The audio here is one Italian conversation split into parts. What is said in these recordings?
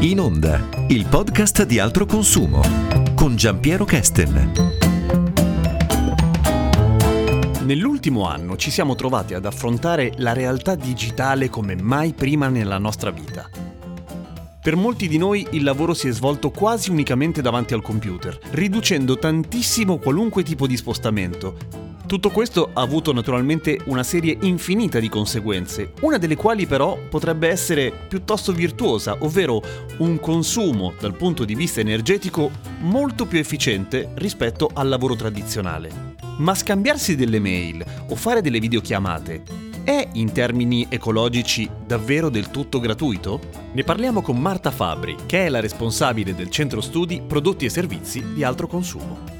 In Onda, il podcast di altro consumo con Giampiero Kesten. Nell'ultimo anno ci siamo trovati ad affrontare la realtà digitale come mai prima nella nostra vita. Per molti di noi il lavoro si è svolto quasi unicamente davanti al computer, riducendo tantissimo qualunque tipo di spostamento, tutto questo ha avuto naturalmente una serie infinita di conseguenze, una delle quali però potrebbe essere piuttosto virtuosa, ovvero un consumo dal punto di vista energetico molto più efficiente rispetto al lavoro tradizionale. Ma scambiarsi delle mail o fare delle videochiamate è in termini ecologici davvero del tutto gratuito? Ne parliamo con Marta Fabri, che è la responsabile del centro studi prodotti e servizi di altro consumo.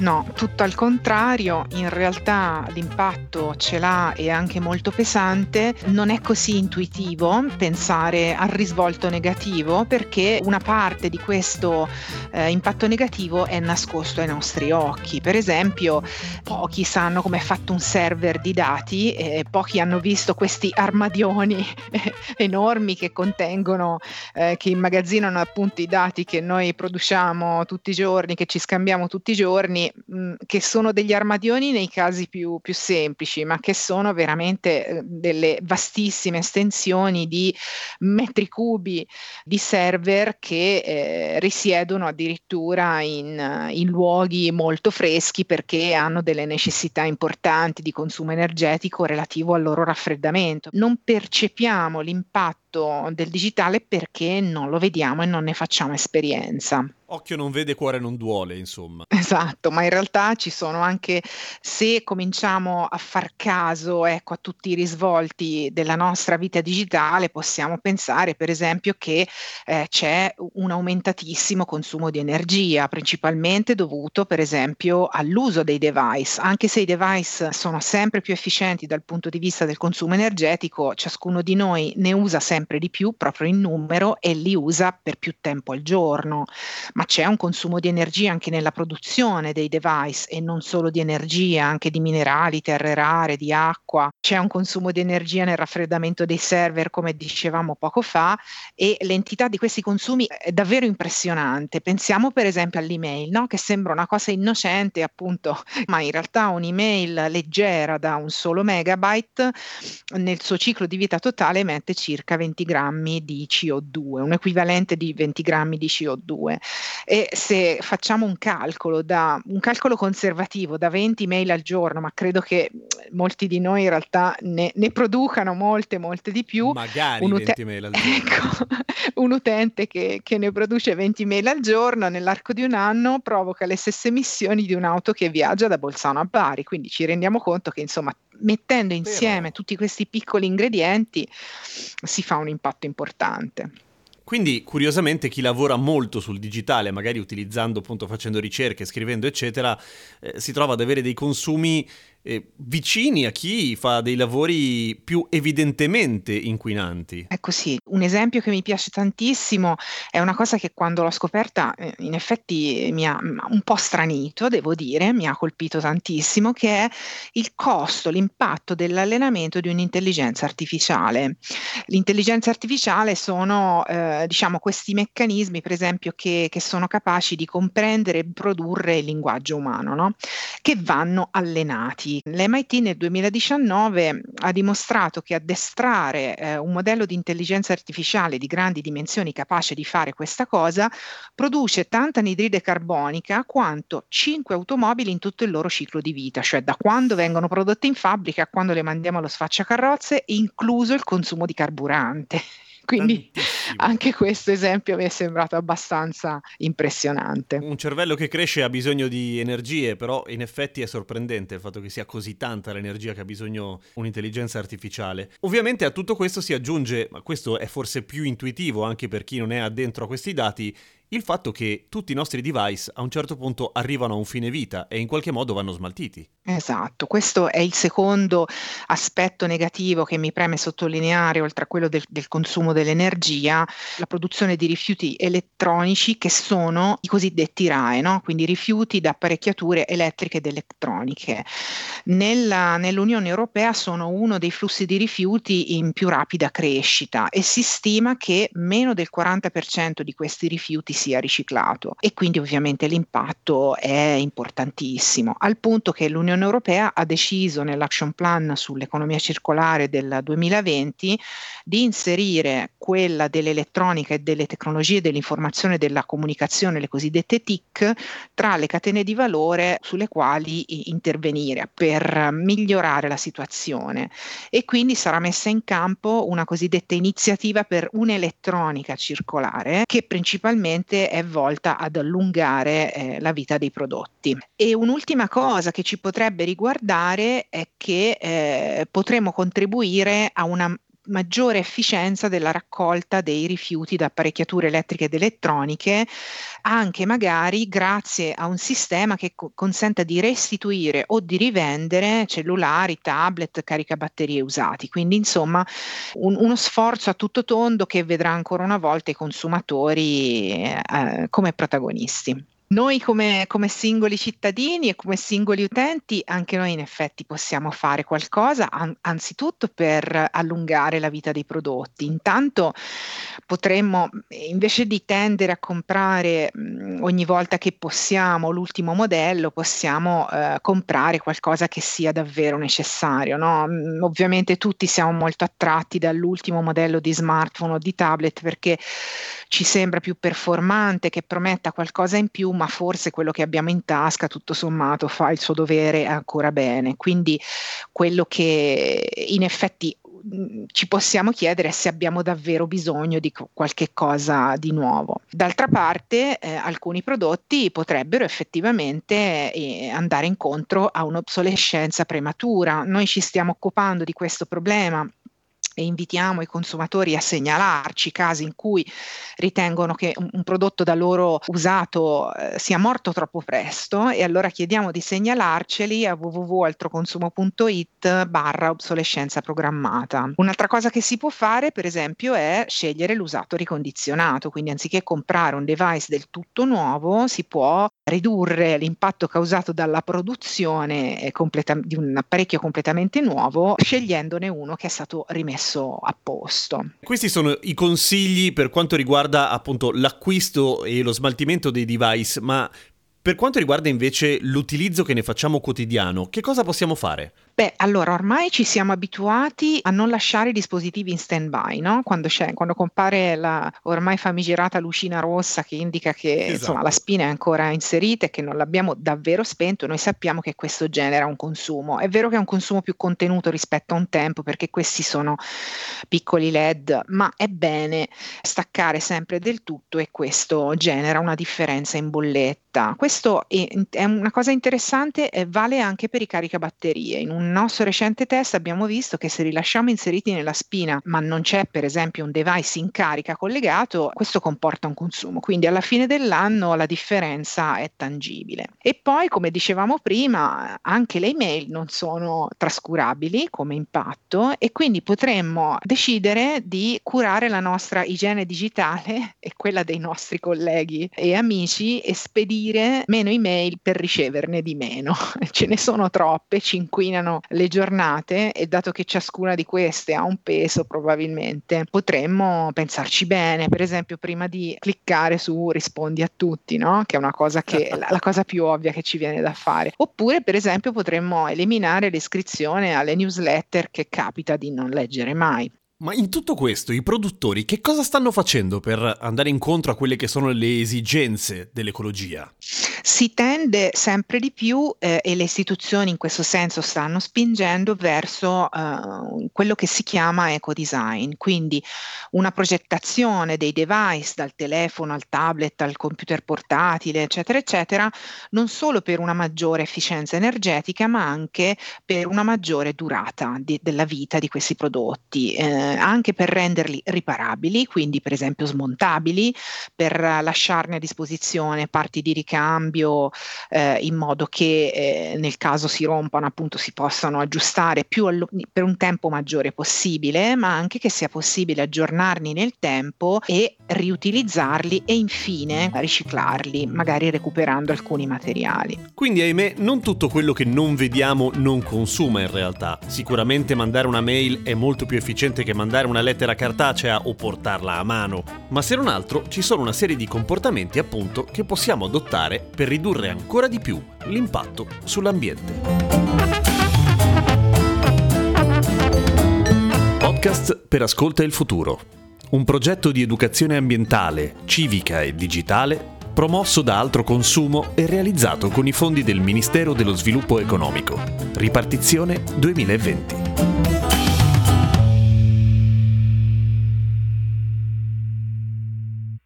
No, tutto al contrario, in realtà l'impatto ce l'ha e anche molto pesante, non è così intuitivo pensare al risvolto negativo perché una parte di questo eh, impatto negativo è nascosto ai nostri occhi. Per esempio, pochi sanno come è fatto un server di dati e pochi hanno visto questi armadioni enormi che contengono, eh, che immagazzinano appunto i dati che noi produciamo tutti i giorni, che ci scambiamo tutti i giorni mh, che sono degli armadioni nei casi più, più semplici, ma che sono veramente eh, delle vastissime estensioni di metri cubi di server che eh, risiedono addirittura in, in luoghi molto freschi perché hanno delle necessità importanti di consumo energetico relativo al loro raffreddamento. Non percepiamo l'impatto del digitale perché non lo vediamo e non ne facciamo esperienza. Occhio non vede, cuore non duole, insomma. Esatto, ma in realtà ci sono anche, se cominciamo a far caso ecco, a tutti i risvolti della nostra vita digitale, possiamo pensare per esempio che eh, c'è un aumentatissimo consumo di energia, principalmente dovuto per esempio all'uso dei device. Anche se i device sono sempre più efficienti dal punto di vista del consumo energetico, ciascuno di noi ne usa sempre di più proprio in numero e li usa per più tempo al giorno ma c'è un consumo di energia anche nella produzione dei device e non solo di energia, anche di minerali, terre rare, di acqua. C'è un consumo di energia nel raffreddamento dei server, come dicevamo poco fa, e l'entità di questi consumi è davvero impressionante. Pensiamo per esempio all'email, no? che sembra una cosa innocente, appunto, ma in realtà un'email leggera da un solo megabyte nel suo ciclo di vita totale emette circa 20 grammi di CO2, un equivalente di 20 grammi di CO2 e se facciamo un calcolo, da, un calcolo conservativo da 20 mail al giorno, ma credo che molti di noi in realtà ne, ne producano molte, molte di più. Magari un, ute- mail al giorno. Ecco, un utente che, che ne produce 20 mail al giorno nell'arco di un anno provoca le stesse emissioni di un'auto che viaggia da Bolzano a Bari, quindi ci rendiamo conto che insomma mettendo insieme Però... tutti questi piccoli ingredienti si fa un impatto importante. Quindi, curiosamente, chi lavora molto sul digitale, magari utilizzando, appunto, facendo ricerche, scrivendo, eccetera, eh, si trova ad avere dei consumi eh, vicini a chi fa dei lavori più evidentemente inquinanti. È così. Un esempio che mi piace tantissimo è una cosa che quando l'ho scoperta eh, in effetti mi ha un po' stranito, devo dire, mi ha colpito tantissimo, che è il costo, l'impatto dell'allenamento di un'intelligenza artificiale. L'intelligenza artificiale sono, eh, diciamo, questi meccanismi, per esempio, che, che, sono capaci di comprendere e produrre il linguaggio umano, no? che vanno allenati L'MIT nel 2019 ha dimostrato che addestrare eh, un modello di intelligenza artificiale di grandi dimensioni capace di fare questa cosa produce tanta anidride carbonica quanto 5 automobili in tutto il loro ciclo di vita, cioè da quando vengono prodotte in fabbrica a quando le mandiamo allo sfacciacarrozze, incluso il consumo di carburante. Quindi Tantissimo. anche questo esempio mi è sembrato abbastanza impressionante. Un cervello che cresce ha bisogno di energie, però in effetti è sorprendente il fatto che sia così tanta l'energia che ha bisogno un'intelligenza artificiale. Ovviamente a tutto questo si aggiunge, ma questo è forse più intuitivo anche per chi non è addentro a questi dati, il fatto che tutti i nostri device a un certo punto arrivano a un fine vita e in qualche modo vanno smaltiti. Esatto, questo è il secondo aspetto negativo che mi preme sottolineare, oltre a quello del, del, consumo dell'energia, la produzione di rifiuti elettronici che sono i cosiddetti RAE, no? quindi rifiuti da apparecchiature elettriche ed elettroniche. Nella, nell'Unione Europea sono uno dei flussi di rifiuti in più rapida crescita e si stima che meno del 40% di questi rifiuti sia riciclato e quindi ovviamente l'impatto è importantissimo, al punto che l'Unione Europea ha deciso nell'action plan sull'economia circolare del 2020 di inserire quella dell'elettronica e delle tecnologie dell'informazione e della comunicazione, le cosiddette TIC, tra le catene di valore sulle quali intervenire per migliorare la situazione. E quindi sarà messa in campo una cosiddetta iniziativa per un'elettronica circolare che principalmente è volta ad allungare eh, la vita dei prodotti. E un'ultima cosa che ci potrebbe riguardare è che eh, potremo contribuire a una maggiore efficienza della raccolta dei rifiuti da apparecchiature elettriche ed elettroniche, anche magari grazie a un sistema che co- consenta di restituire o di rivendere cellulari, tablet, caricabatterie usati. Quindi insomma un, uno sforzo a tutto tondo che vedrà ancora una volta i consumatori eh, come protagonisti. Noi come, come, singoli cittadini e come singoli utenti, anche noi in effetti possiamo fare qualcosa, an- anzitutto per allungare la vita dei prodotti. Intanto potremmo, invece di tendere a comprare mh, ogni volta che possiamo l'ultimo modello, possiamo eh, comprare qualcosa che sia davvero necessario. No? Ovviamente tutti siamo molto attratti dall'ultimo modello di smartphone o di tablet perché ci sembra più performante, che prometta qualcosa in più, ma forse quello che abbiamo in tasca tutto sommato fa il suo dovere ancora bene. Quindi quello che in effetti mm, ci possiamo chiedere se abbiamo davvero bisogno di qualche cosa di nuovo. D'altra parte, eh, alcuni prodotti potrebbero effettivamente eh, andare incontro a un'obsolescenza prematura. Noi ci stiamo occupando di questo problema e invitiamo i consumatori a segnalarci casi in cui ritengono che un, prodotto da loro usato eh, sia morto troppo presto e allora chiediamo di segnalarceli a www.altroconsumo.it barra obsolescenza programmata. Un'altra cosa che si può fare per esempio è scegliere l'usato ricondizionato, quindi anziché comprare un device del tutto nuovo si può ridurre l'impatto causato dalla produzione eh, completa- di un apparecchio completamente nuovo scegliendone uno che è stato rimesso messo a posto. Questi sono i consigli per quanto riguarda appunto l'acquisto e lo smaltimento dei device, ma per quanto riguarda invece l'utilizzo che ne facciamo quotidiano, che cosa possiamo fare? Beh, allora ormai ci siamo abituati a non lasciare i dispositivi in stand-by, no? Quando, quando compare la ormai famigerata lucina rossa che indica che esatto. insomma, la spina è ancora inserita e che non l'abbiamo davvero spento, noi sappiamo che questo genera un consumo. È vero che è un consumo più contenuto rispetto a un tempo perché questi sono piccoli LED, ma è bene staccare sempre del tutto e questo genera una differenza in bolletta. Questo è, è una cosa interessante e vale anche per i caricabatterie. In un nostro recente test abbiamo visto che se li lasciamo inseriti nella spina, ma non c'è per esempio un device in carica collegato, questo comporta un consumo. Quindi alla fine dell'anno la differenza è tangibile. E poi, come dicevamo prima, anche le email non sono trascurabili come impatto e quindi potremmo decidere di curare la nostra igiene digitale e quella dei nostri colleghi e amici e spedire meno email per riceverne di meno. Ce ne sono troppe, ci inquinano le giornate e dato che ciascuna di queste ha un peso probabilmente potremmo pensarci bene, per esempio prima di cliccare su rispondi a tutti, no? che è una cosa che la, la cosa più ovvia che ci viene da fare. Oppure per esempio potremmo eliminare l'iscrizione alle newsletter che capita di non leggere mai. Ma in tutto questo i produttori che cosa stanno facendo per andare incontro a quelle che sono le esigenze dell'ecologia? Si tende sempre di più eh, e le istituzioni in questo senso stanno spingendo verso eh, quello che si chiama eco-design, quindi una progettazione dei device dal telefono al tablet al computer portatile, eccetera, eccetera, non solo per una maggiore efficienza energetica, ma anche per una maggiore durata di, della vita di questi prodotti, eh, anche per renderli riparabili, quindi per esempio smontabili, per lasciarne a disposizione parti di ricambio eh, in modo che eh, nel caso si rompano appunto si possano aggiustare più allo, per un tempo maggiore possibile, ma anche che sia possibile aggiornarli nel tempo e riutilizzarli e infine riciclarli, magari recuperando alcuni materiali. Quindi ahimè non tutto quello che non vediamo non consuma in realtà. Sicuramente mandare una mail è molto più efficiente che mandare una lettera cartacea o portarla a mano, ma se non altro ci sono una serie di comportamenti appunto che possiamo adottare per ridurre ancora di più l'impatto sull'ambiente. Podcast per Ascolta il Futuro. Un progetto di educazione ambientale, civica e digitale promosso da Altro Consumo e realizzato con i fondi del Ministero dello Sviluppo Economico. Ripartizione 2020.